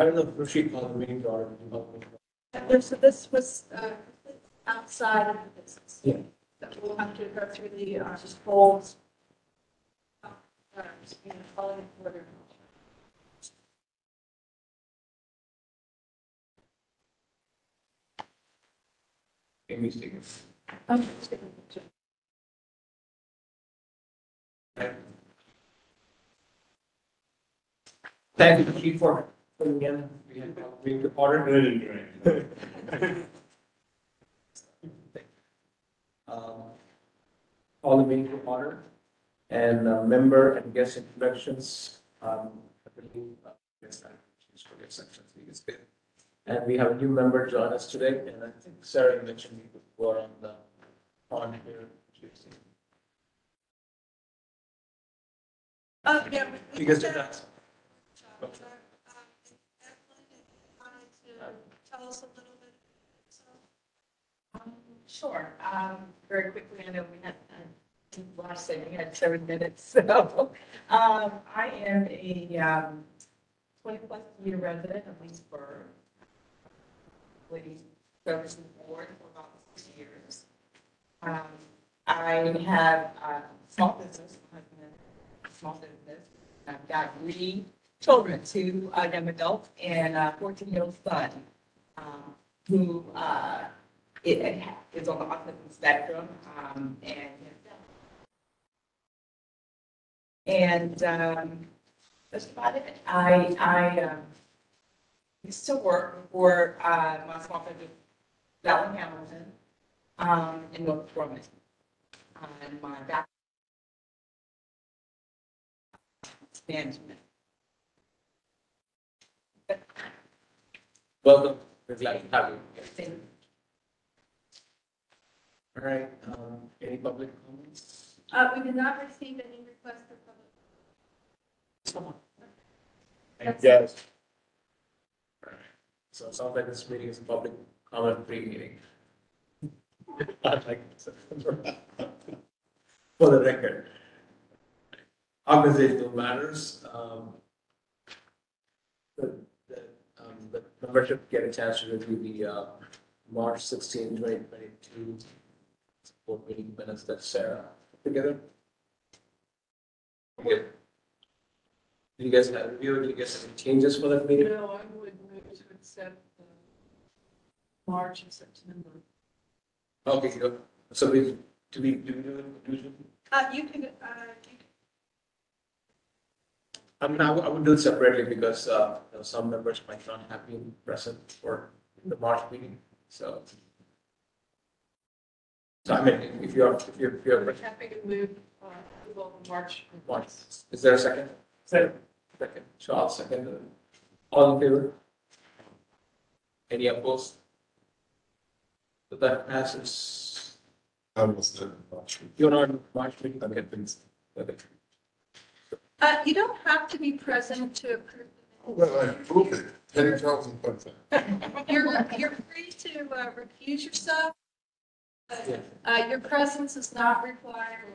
I don't know if Rashid called the order. And So this was uh, outside of the business. Yeah. That we'll have to go through the uh, polls. uh, You know, following order. Amy's taking. Thank you, Chief, for putting in, we had called the meeting to order. Um, Call the meeting to order and uh, member and guest introductions. um, I believe, uh, yes, I just forget section three is good. And we have a new member join us today, and I think Sarah mentioned we were on the, on here. Uh, yeah. we- we You guys did did that. that? Uh, um, Evelyn, wanted to Tell us a little bit. so. Um, Sure, um, very quickly, I know we had, uh, last thing, we had seven minutes, so, um, I am a, um, twenty-plus year resident of Leesburg. Lady Services Board for about six years. Um, I have, uh, small business, a small business, I've got three children, two, uh, young adults and a fourteen-year-old son, um, who, uh, it is on the autism spectrum, um, and. And, um, that's about it. I, I, um, used to work for, uh, my small business, Valley Hamilton, um, in Northrop Grumman. And my back. Management. Welcome, we're glad to have you. Thank All right, um, any public comments? Uh, we did not receive any requests for public. Someone. That's- Yes. So it sounds like this meeting is a public comment free meeting. I'd like to- For the record. Organizational matters, um. The, the, um, the membership get a chance to review the, uh, March 16, 2022 board meeting minutes that Sarah put together. Okay. Did you guys have review, did you guys have any changes for that meeting? No, I would move to accept the March and September. Okay, good. So we, do we, do we do do Uh, you can, uh, I mean, I would, I would do it separately because, uh, you know, some members might not have been present for the March meeting, so. So I mean, if you're, if you're, if you're, Happy to move, uh, approval of March. March, is there a second? Second. Second, so I'll second it. All in favor? Any opposed? So that passes. I was the March. You're not in March meeting? I Okay. don't think so. Okay. Uh, you don't have to be present to approve. the Well, I approved it, ten thousand percent. You're, you're free to uh, recuse yourself. but, Uh, your presence is not required.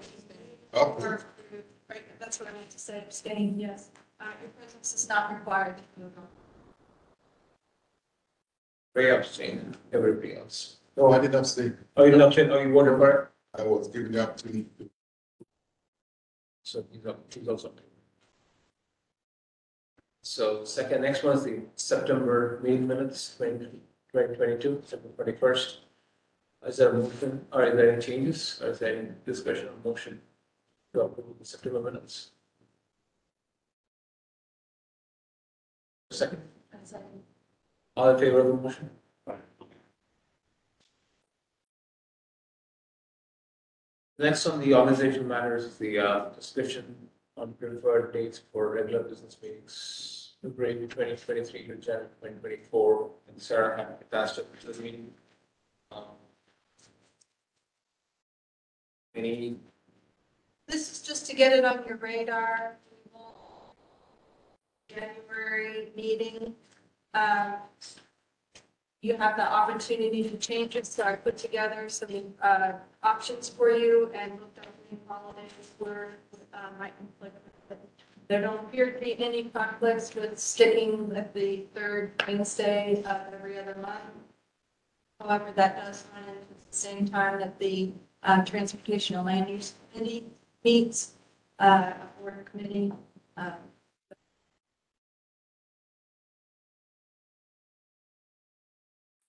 Okay. Or, right, that's what I meant to say, abstain, yes. Uh, your presence is not required. Ray abstained, everybody else. No, I did not say, Oh, you didn't abstain, oh, you voted for it? I was given the opportunity to So he's up, he's also. So second, next one is the September meeting minutes, 2022, September twenty-first. Is there a motion, are there any changes, or is there any discussion on motion to approve the September minutes? Second, all in favor of the motion? Next on the organizational matters is the uh, discussion on preferred dates for regular business meetings, February twenty twenty-three to January twenty twenty-four, and Sarah had attached it to the meeting. Um, Any, This is just to get it on your radar. January meeting. um, You have the opportunity to change it, so I put together some uh, options for you and looked up any holidays where uh, might conflict there don't appear to be any conflicts with sticking with the third Wednesday of every other month. However, that does run into the same time that the uh, Transportation and Land Use Committee meets, uh, a board committee. um,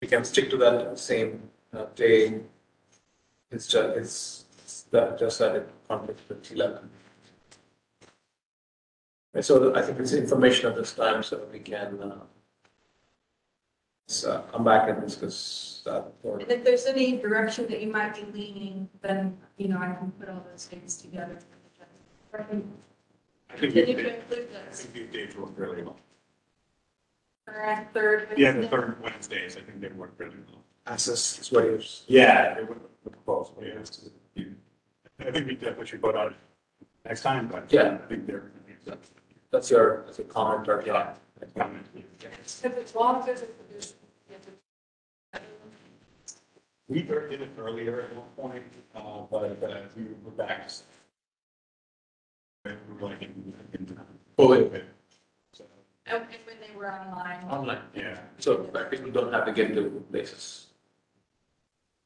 We can stick to that same uh, day. It's just, it's, it's that, just that it conflicts with eleven. And so I think it's information at this time, so we can, uh, so come back and discuss that. or- And if there's any direction that you might be leaning, then, you know, I can put all those things together. I think Continue you to include I those. think you dates work really well. Correct, third. Yeah, the Wednesday. third Wednesdays, I think they work really well. Access is what it is. Yeah, they would, would both, yeah. I think we definitely should vote on it next time, but. Yeah. I think they're. That's your, that's a comment or Yeah. thought. If it's long if it's- We did it earlier at one point, uh, but, uh, we were back. to- We were like in, in. COVID. So, And and when they were online. Online. yeah, So that people don't have to get to places.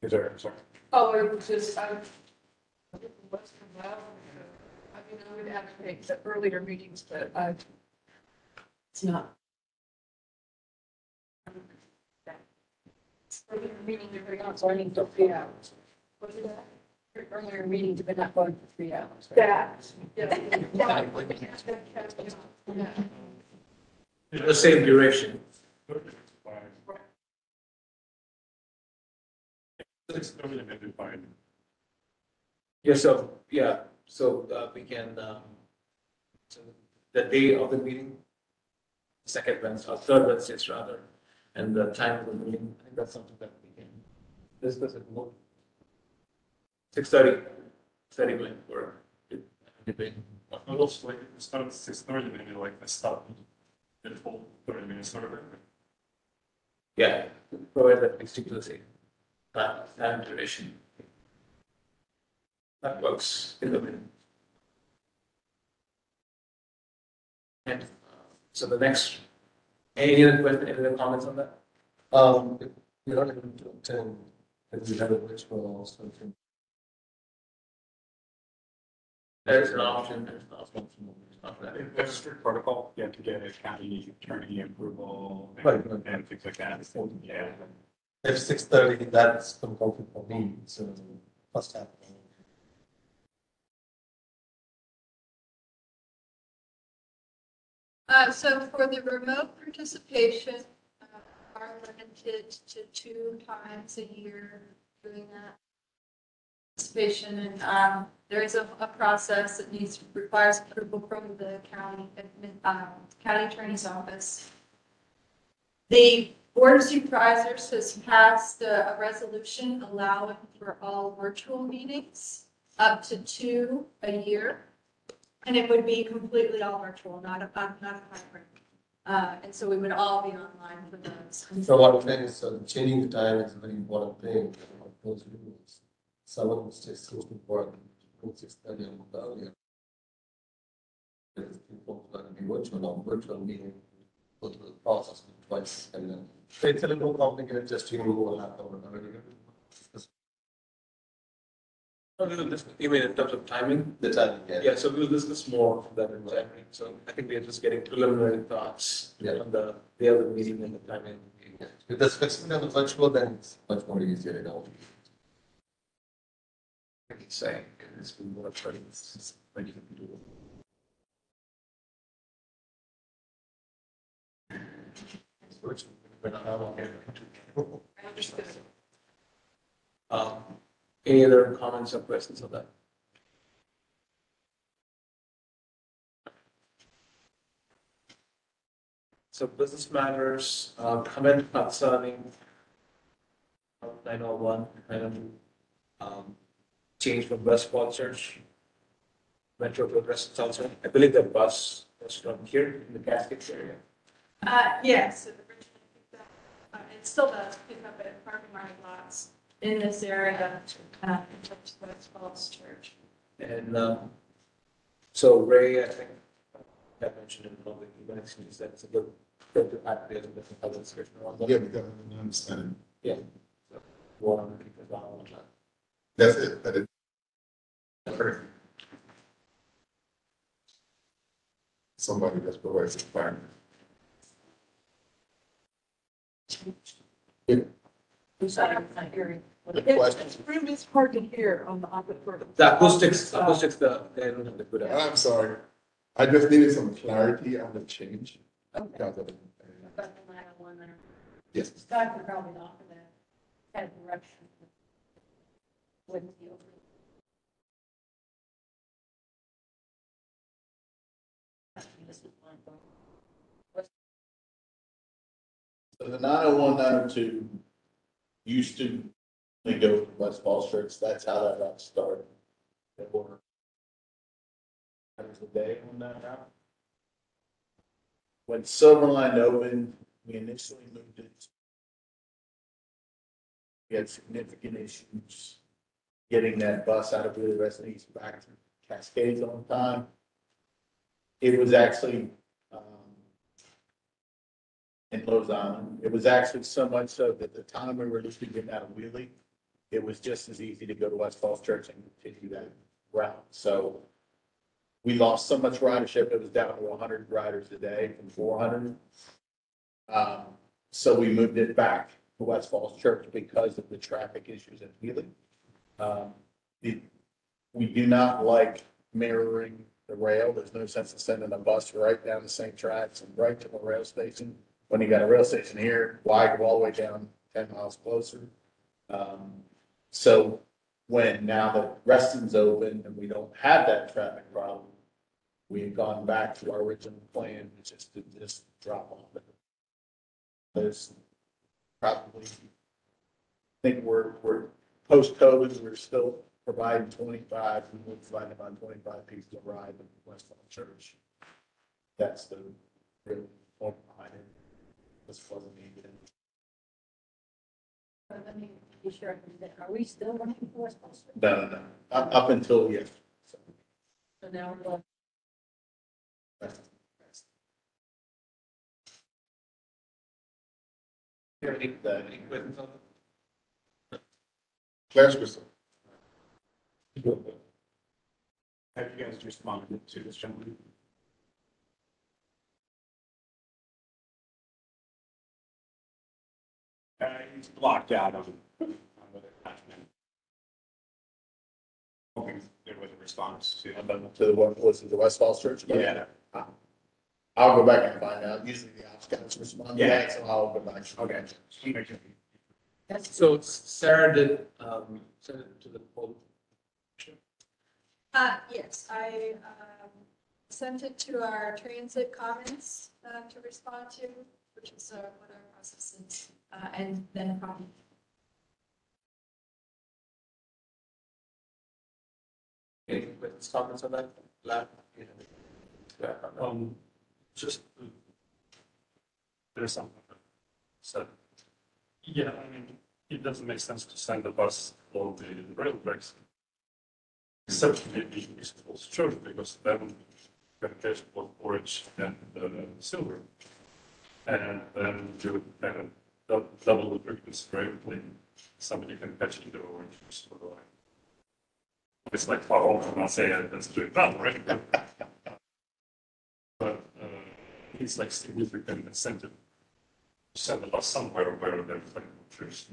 is there, sorry. Oh, it was just, I, what's from that? I mean, I would advocate the earlier meetings, but I, it's not. Earlier meeting, everybody else only for three hours. What's that? Earlier meetings, but not going for three hours. That, yeah. Yeah. The same duration. Six thirty to maybe five. Yeah, so, yeah, so uh, we can, um, so the day of the meeting, second Wednesday, or third Wednesday rather, and the time of the meeting, I think that's something that we can discuss it more. Six thirty, thirty minute for debate. A little late, start at six thirty, maybe like the stop. at full thirty minutes of. Yeah, provide that we stick to the same time, time duration. That works in the middle. And uh, so the next, any other question, any other comments on that? Um, if you're not have to attend, then we have a virtual also. to- There's an option, there's an option. It's not that. There's a strict protocol, you have to get a county attorney approval and- Right, right. and things like that. Yeah. If six thirty, that's compulsory for me, so first half. Uh, so for the remote participation, uh, are limited to two times a year doing that. Participation and, um, there is a, a process that needs, requires approval from the county, um, county attorney's office. The board of supervisors has passed a, a resolution allowing for all virtual meetings up to two a year. And it would be completely all virtual, not a, not a hybrid. Uh, and so we would all be online for those. So what I'm saying is, uh, changing the time is a very important thing, of those rules. Someone who stays six to four, six thirty, I'm earlier. If people are going to be virtual or virtual meeting, go through the process twice, and then, so it's a little more complicated, just you know, what happened earlier. No, we will discuss- You mean in terms of timing? The timing, yeah. Yeah, so we'll discuss more of that in January. So I think we are just getting preliminary thoughts Yeah. on the, the other meeting and the timing. If there's flexibility on the virtual, then it's much more easier, you know. I can say, it's been more than it's when you can do it. Which, we're not, okay. I understood. Um, any other comments or questions on that? So business matters, uh, comment concerning nine oh one, um, change from bus sponsors. Metro Progress also, I believe the bus was from here in the Cascades area. Uh, yes, it picked up, uh, it still does pick up at parking lots in this area, uh, towards West Falls Church. And, um, so Ray, I think, I mentioned in the public events, he said it's a good, good to add there, but the other discussion around that. Yeah, because I didn't understand. One, because I don't want that. That's it, that it. Somebody that's provides the fire. I'm sorry, I'm not hearing. The question, This room is hard to hear on the opposite. sort The acoustics, Uh, acoustics, the, they don't have the good. I'm sorry, I just needed some clarity on the change. Okay. Because of- But the nine one there. Yes. Scott would probably offer that, kind of direction. With you. So the nine oh one, nine oh two used to only go to West Falls Church, that's how that got started. Were hours a day on that route. When Silverline opened, we initially moved it. We had significant issues getting that bus out of Wiehle East back to Cascades on time. It was actually, um, in Rose Island. It was actually so much so that the time we were looking getting out of Wiehle, it was just as easy to go to West Falls Church and continue that route. So we lost so much ridership, it was down to hundred riders a day from four hundred. Um, so we moved it back to West Falls Church because of the traffic issues at Wiehle. Um, the- we do not like mirroring the rail. There's no sense in sending a bus right down the same tracks and right to the rail station when you got a rail station here, why go all the way down ten miles closer? Um, so when now that Reston's open and we don't have that traffic problem, we have gone back to our original plan, which is to just drop off it. There's probably, I think we're, we're, post-COVID, we're still providing twenty-five, we're providing about twenty-five pieces of ride to West Church. That's the real point behind it. This wasn't needed. Me be sure, are we still running for West Falls? No, no, no, up, up until, yes. So, So now we're going, that's- You have any, uh, any questions on Clarence Crystal. Have you guys responded to this gentleman? Uh, he's blocked out on, on the attachment. Hoping there was a response to. To the one, was it the West Falls Church? Yeah. I'll go back and find out. Usually the ops guys respond to Yeah. that, so I'll go back. Okay. Just make sure. that's, So Sarah did, um, send it to the poll. Uh, yes, I, um, sent it to our transit comments, uh, to respond to, which is, uh, what our process is, uh, and then probably Any questions, comments on that? On. Um, just, there's something. So, yeah, I mean, it doesn't make sense to send a bus along the rail tracks. Except maybe East Falls Church, because then you can catch both orange and uh, silver. And then you kind of dou- double the frequency rate, somebody can catch either orange or silver line. It's like far off from Marseille, that's doing that, right? But uh, it's like significant incentive to send a bus somewhere where there's like pictures.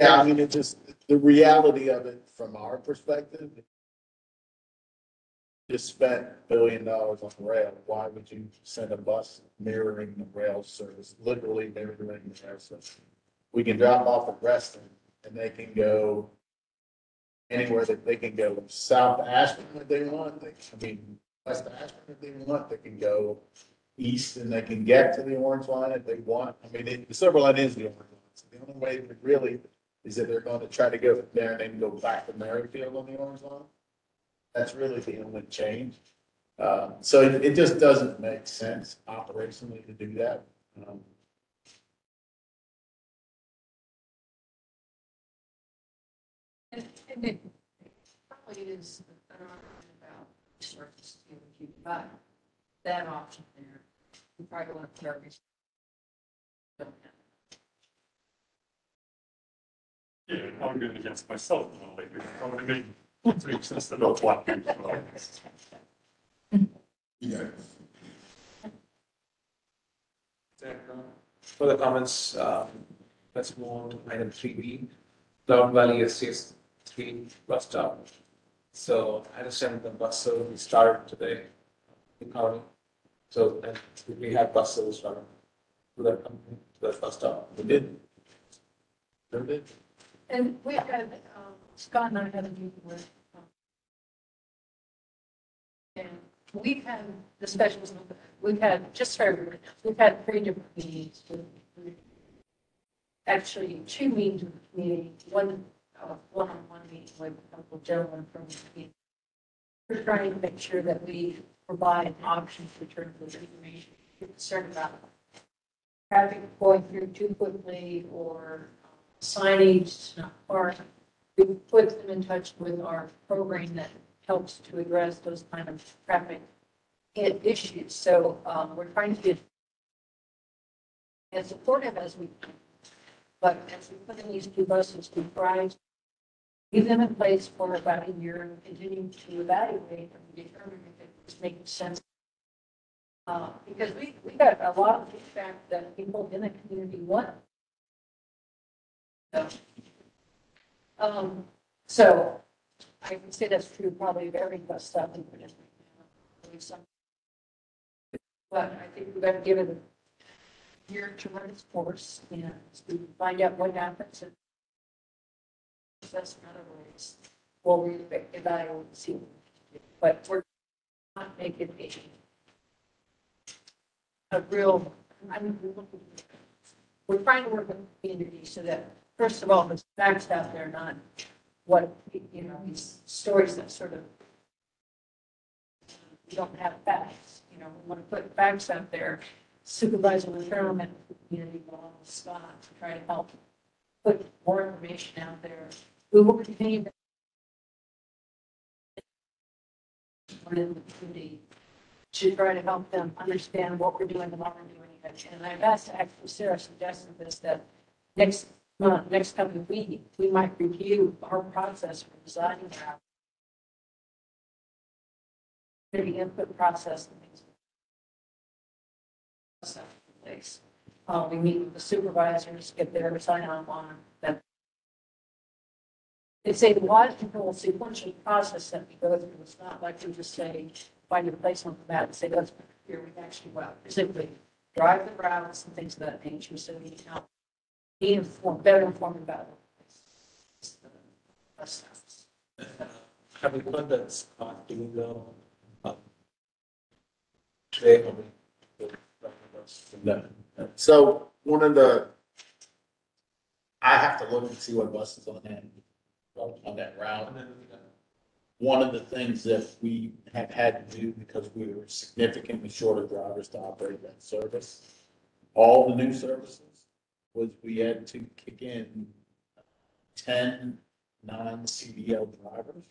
Yeah, I mean, it just, the reality of it from our perspective. Just spent billion dollars on rail, why would you send a bus mirroring the rail service, literally mirroring the rail service? We can drop off at Reston and they can go anywhere that they can go south Ashland if they want, they, I mean, west Ashland if they want, they can go east and they can get to the orange line if they want. I mean, the silver line is the orange line. So the only way to really is that they're going to try to go there and then go back to Merrifield on the orange line. That's really the only change. Um, so it, it just doesn't make sense operationally to do that. Um, and, and it probably is an argument about resources to keep but that option there. We probably want to carry. Don't have. Yeah, arguing against myself, you know, like, I want to make tweaks instead of flat. Yeah. Further comments, um, let's move on to item three B, Cloud Valley Estates three bus stop. So I understand the bus service started today in. So, and we had bus service running to that, company, to that bus stop. We did. Did. And we had, um, Scott and I had a meeting with. um, And we've had the with- we've had, just for everyone, we've had three different meetings Actually, two meetings with the community, one, uh, one-on-one meeting with a couple gentlemen from the. We're trying to make sure that we provide options in terms of information, We're concerned about traffic going through too quickly or signage not far. We put them in touch with our program that helps to address those kind of traffic issues. So um, we're trying to get as supportive as we can. But as we put in these two buses, to leave them in place for about a year and continue to evaluate and determine if it's making sense. Uh, Because we, we got a lot of feedback that people in the community want so, um, so I would say that's true probably of every bus stop in. There's But I think we've got to give it a year to run its course and find out what happens. and That's another ways. We'll reevaluate and see. But we're not making a a real, we're trying to work with the community so that, first of all, the facts out there, not what, you know, these stories that sort of we don't have facts, you know, we want to put facts out there. Supervisor the community, along with Scott, to try to help put more information out there. We will continue to to try to help them understand what we're doing and why we're doing. And I've asked, actually Sarah suggested this, that next month, next coming week, we might review our process for designing our the input process and things. Place. Uh, we meet with the supervisors, get their sign off on that. It's a logical sequential process that we go through. It's not like we just say, find a place on the map and say, let's, here, we actually, well, simply drive the routes and things of that nature, so we can help be informed, better informed about it. That's- Have we heard that Scott doing the, uh, today, or we- No. So one of the, I have to look and see what buses on hand, on that route. One of the things that we have had to do because we were significantly short of drivers to operate that service, all the new services, was we had to kick in ten non-CDL drivers.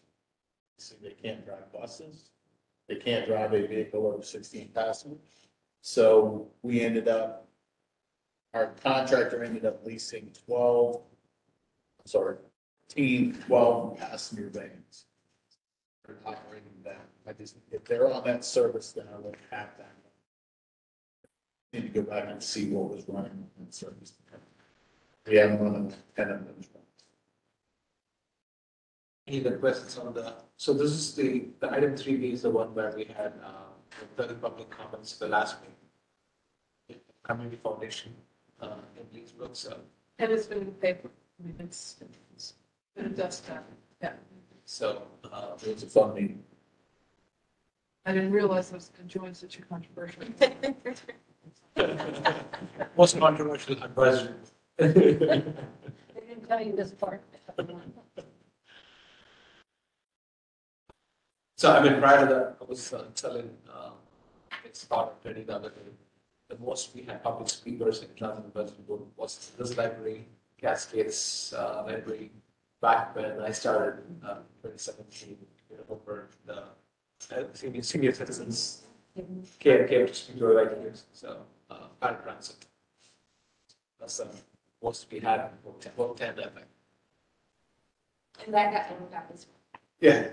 So they can't drive buses, they can't drive a vehicle over sixteen passengers. So we ended up, our contractor ended up leasing twelve, sorry, 13, 12 passenger vans. For Operating that, I just, if they're on that service, then I would have that. Need to go back and see what was running in the service. We haven't run ten of those. Any other questions on the, so this is the, the item three B is the one where we had, uh, the public comments the last meeting. Community Foundation, uh, in Leesburg, so, And it's been in the paper, I mean, it's, it's been dust up, yeah. so, uh, It was a fun meeting. I didn't realize I was going to join such a controversial. most controversial advisory. They didn't tell you this part. So I mean, prior to that, I was uh, telling, um, it's part of the other day, the most we had public speakers in Plaza University was this library, Cascades, uh, library, back when I started, um, you know, over the uh, senior, senior citizens came, came to speak to our ideas, so, uh, Pat Ransom. That's, uh, most we had, about ten, about ten, I think. And that got moved up as well. Yeah.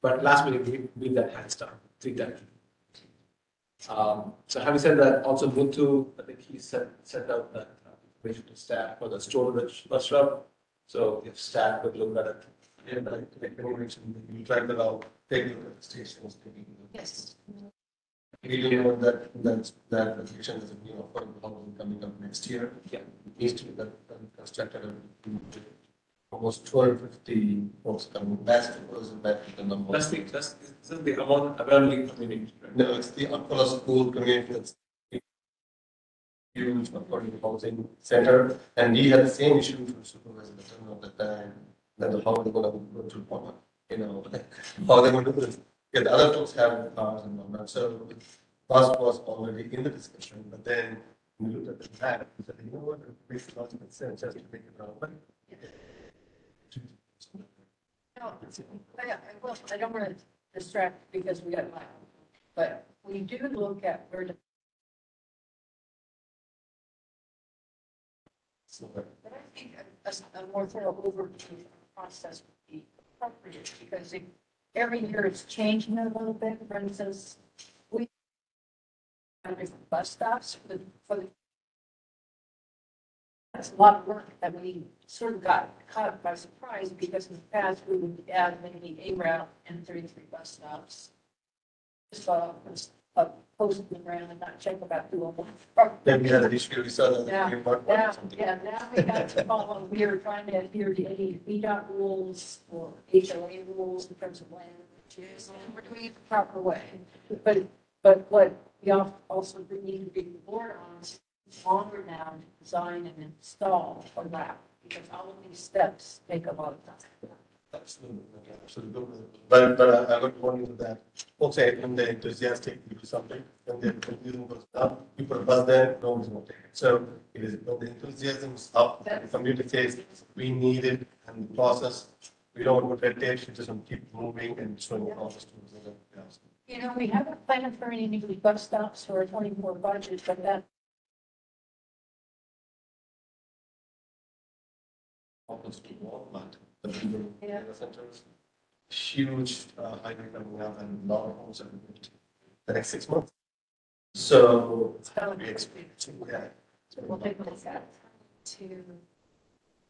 But last meeting, we, we that hands down, three times. Um, so having said that, also Muthu, I think he sent, sent out that uh, information to staff for the storage bus stop. So if staff would look at it. And like, mentioned, we out, taking at the stations. Yes. We do know that, that, that location is a new affordable housing coming up next year. Yeah. It Needs to be done, done, constructed and almost hundred fifty folks coming, that's the person that the number. That's the, that's, this is the amount available community. right? No, it's the Upper School community that's huge affordable housing center, and we had the same issue from supervisor at the time that how are they gonna go to, Palma, you know, how they gonna do this? Yeah, the other folks have cars and that, so bus was already in the discussion, but then we looked at the map, we said, you know what, it makes of sense just to make it relevant. No, I, I will, I don't want to distract because we got, but we do look at where. But I think a, a- more thorough overview process would be appropriate because every year it's changing a little bit. For instance, we have different bus stops for the, for the that's a lot of work that we sort of got caught by surprise because in the past we would add maybe a route and thirty-three bus stops. Just uh, a post in the ground and not check about two of them. Then we had an issue, we saw that. Bought Yeah, something. yeah, now we got to follow, we are trying to adhere to any VDOT rules or HOA rules in terms of land, use, and we're doing it the proper way. But, but what we al- also need to be board on is longer now to design and install a route, because all of these steps take a lot of time. Absolutely, absolutely. But, but I I would want you that, folks say, when they're enthusiastic, you do something, when they're confusing goes down, you put a bus there, no one's gonna take it. So it is, when the enthusiasm is up, the community says, we need it, and the process, we don't want to red tape, we just want to keep moving and showing all the students and everything else. You know, we haven't planned for any new bus stops for a twenty-four budget, but that, Almost to the bigger Huge, uh, highway coming up and a lot of homes are built the next six months. So it's Oh, we expect, yeah. we'll take a look at. To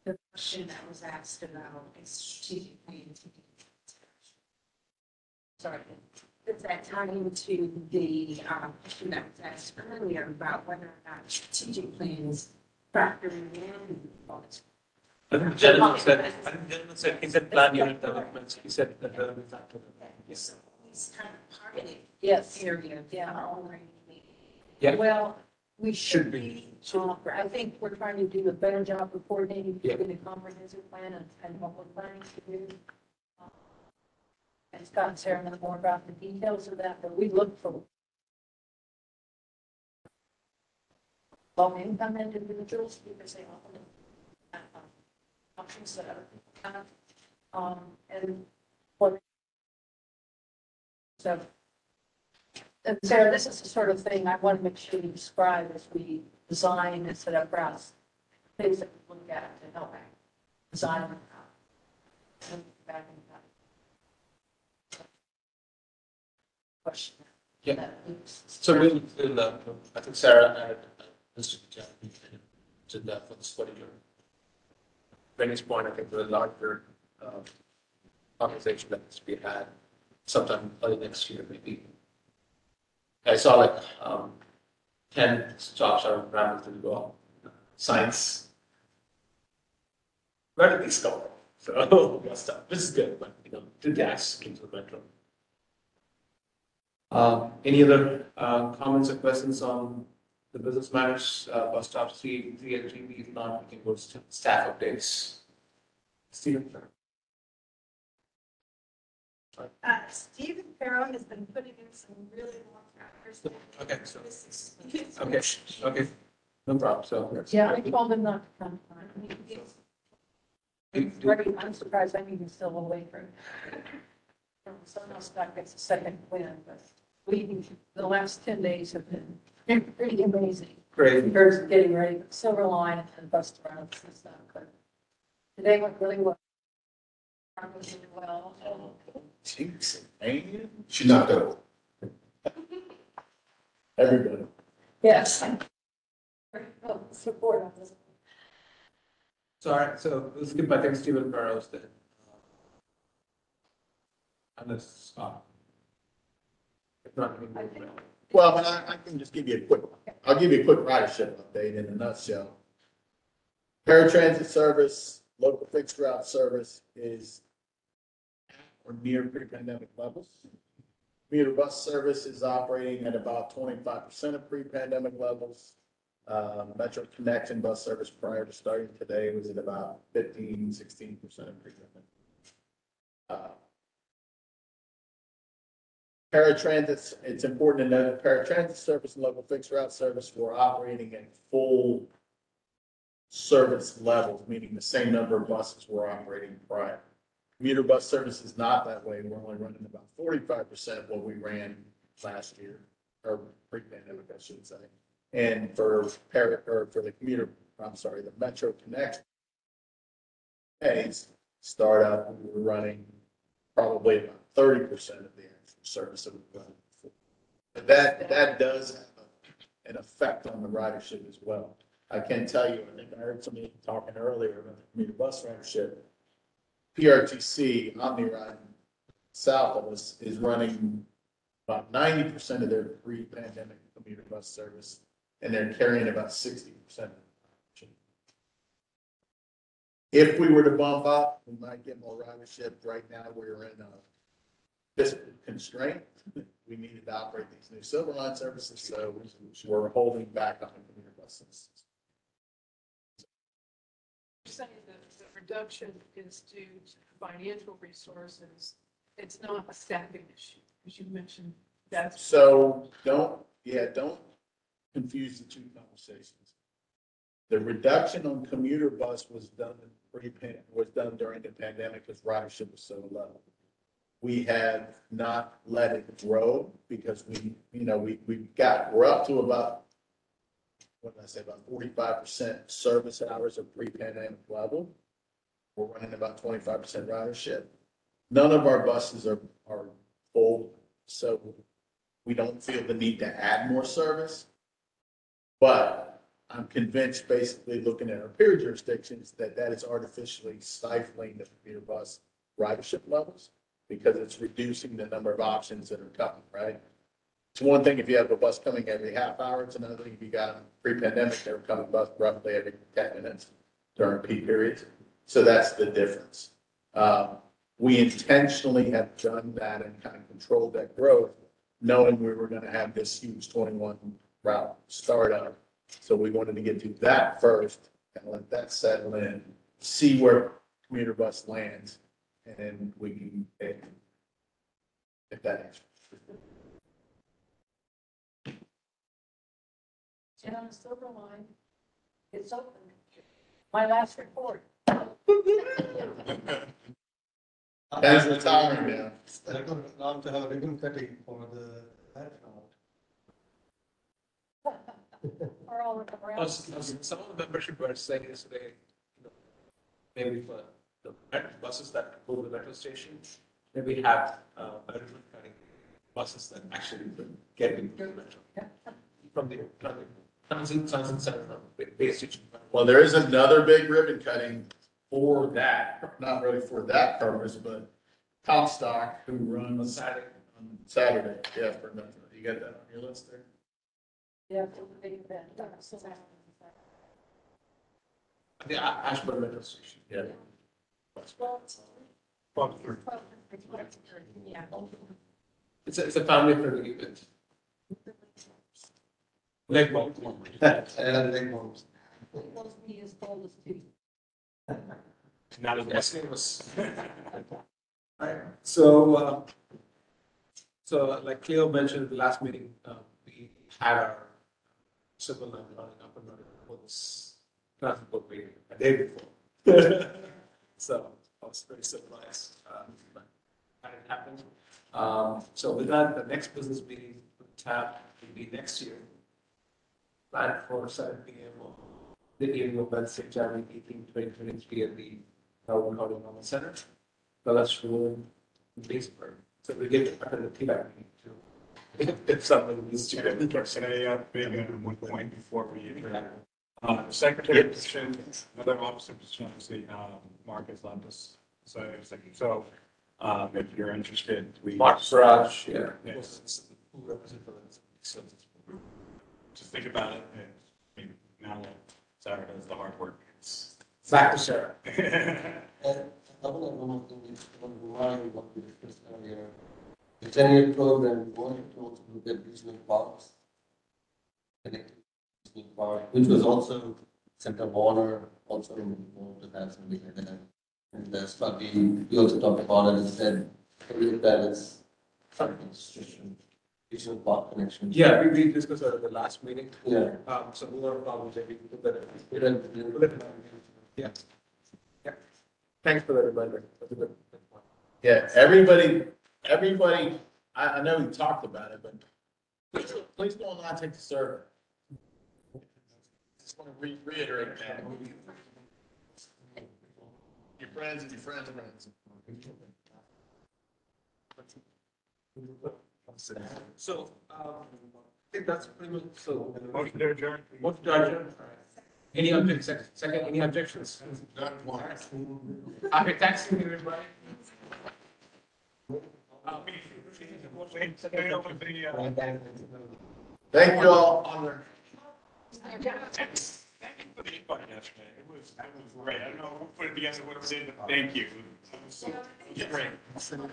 the question that was asked about strategic plan. Sorry. Does that tie into the um, question that was asked earlier about whether or not strategic plans factor in all this? I think the gentleman said, I think gentleman said, he said plan unit developments, he said that the factor. Yes. He's kind of targeted Yes, area. Yeah. Yeah. well, we Should should be. be, uh, I think we're trying to do a better job of coordinating Yeah. between the comprehensive plan and, and what we're planning to do. Uh, And Scott and Sarah know more about the details of that, but we look for low income individuals because they often uh, options that other people have. Um, and what so and Sarah, this is the sort of thing I want to make sure you describe as we design and set up routes. Things that we look at to help design. them out. And back in that. Question. Yeah. So we'll, we'll, uh, I think Sarah and uh, Mr. John did that for this particular. Benny's point, I think the larger, uh, conversation that needs to be had sometime early next year, maybe. I saw like, um, ten stops are around to go, science. Where did these come from? So, this is good, but, you know, to gas into the metro. Um, Any other uh, comments or questions on the business matters, uh, bus stop three, three and three B, if not, we can go to st- staff updates. Stephen? Uh, Stephen Farrow has been putting in some really long hours. Okay, so, This is- okay, okay, no problem, so. Yeah, I told him not to come. He's ready. I'm surprised I'm even still awake. someone else not gets a second win, but we, the last ten days have been pretty amazing. Great. In terms of getting ready for Silver Line and bus routes and stuff, but today went really well. Really well. Jinx, man. She knocked out. Everybody. Yes. Oh, Support on this. So, all right, so we'll skip, I think, Stephen Burrows then. Unless, uh, if not, we move on. Well, I, I can just give you a quick, I'll give you a quick ridership update in a nutshell. Paratransit service, local fixed route service is at or near pre-pandemic levels. Commuter bus service is operating at about twenty-five percent of pre-pandemic levels. Uh, Metro Connection bus service prior to starting today was at about 15, 16 percent of pre-pandemic. Uh, Paratransit, it's important to note, that paratransit service and local fixed route service were operating at full service levels, meaning the same number of buses were operating prior. Commuter bus service is not that way. We're only running about forty-five percent of what we ran last year, or pre-pandemic, I should say. And for para, or for the commuter, I'm sorry, the Metro Connect days, startup, we were running probably about thirty percent of the service that we've run. before. But that, that does have an effect on the ridership as well. I can tell you, I think I heard somebody talking earlier about the commuter bus ridership. PRTC, OmniRide, south of us is running about ninety percent of their pre-pandemic commuter bus service, and they're carrying about sixty percent. Of. If we were to bump up, we might get more ridership. Right now, we're in a fiscal constraint. We needed to operate these new Silver Line services, so we're holding back on the commuter buses. saying that the reduction is due to financial resources. It's not a staffing issue, as you mentioned. That's So don't, yeah, don't confuse the two conversations. The reduction on commuter bus was done pre was done during the pandemic because ridership was so low. We have not let it grow because we, you know, we, we got, we're up to about, what did I say, about forty-five percent service hours of pre-pandemic level. We're running about twenty-five percent ridership. None of our buses are, are full, so we don't feel the need to add more service. But I'm convinced, basically, looking at our peer jurisdictions, that that is artificially stifling the commuter bus ridership levels because it's reducing the number of options that are coming, right? It's one thing if you have a bus coming every half hour, it's another thing if you got pre-pandemic, they were coming bus roughly every ten minutes during peak periods. So that's the difference. Um, we intentionally have done that and kind of controlled that growth, knowing we were gonna have this huge twenty-one route startup. So we wanted to get to that first and let that settle in, see where commuter bus lands, and then we can, eh, if that answers. And on the Silver Line, it's open. My last report. That's retiring now. They're going to now to have a ribbon cutting for the astronaut. We're all around. Us- us- Some of the membership were saying yesterday, you know, maybe for the buses that go to the metro station. stations, we have, uh, cutting buses that actually get into the metro. From the, from the transit, transit center, base station. Well, there is another big ribbon cutting for that, not really for that purpose, but Comstock, who On runs Saturday, on Saturday, yeah, for Metro. You got that on your list there? Yeah, it's a big event. So that's- the A- Ashburn Metro Station. Yeah. It's- a, it's a family friendly event. Leg ball. And as bold. Not as yesterday was. Alright, so, uh, so like Cleo mentioned at the last meeting, uh, we had our civil line running up and running for this transport meeting a day before. So I was very surprised. um, had it happened. Um, so with that, the next business meeting, tap will be next year. Planned for seven P M on the evening of Wednesday, January 18, 2023, at the Melbourne County Normal Center. That's room Pittsburgh. So we get back to the TLAC meeting. If, someone needs to. Can I, uh, make a one point before we adjourn? Uh, the secretary position, another officer position, obviously, um, Mark has left us. So, I was so, um, if you're interested, we. Mark Farage, yeah. Yes. Who represents the- so- Just think about it, and maybe now that Sarah does the hard work, it's. Back to Sarah. And couple of one of them is one remind what we discussed earlier. The ten-year program, we wanted to also look at regional parks. Connected regional park, which was also Center Warner, also involved in that, something like that. And that's what we, we also talked about it and said, every balance, something, regional park connection. Yeah, we, we discussed that at the last meeting. Yeah. Um, so we are probably maybe put that. It had- it put it in. Yeah. Yeah. Thanks for the reminder. That's a good. good point. Yeah, everybody, everybody, I, I know we talked about it, but please, please don't not take the survey. Want to re- reiterate that. Your friends and your friends' friends. So, um, I think that's pretty much, so. Motion to adjourn. Motion to adjourn. Any objections, second, any objections? Okay, thanks, everybody. Uh, Thank you all. Honor. Thank you for the invite yesterday. It was, that was great. I don't know who put it together, what it was in, thank you. It it great.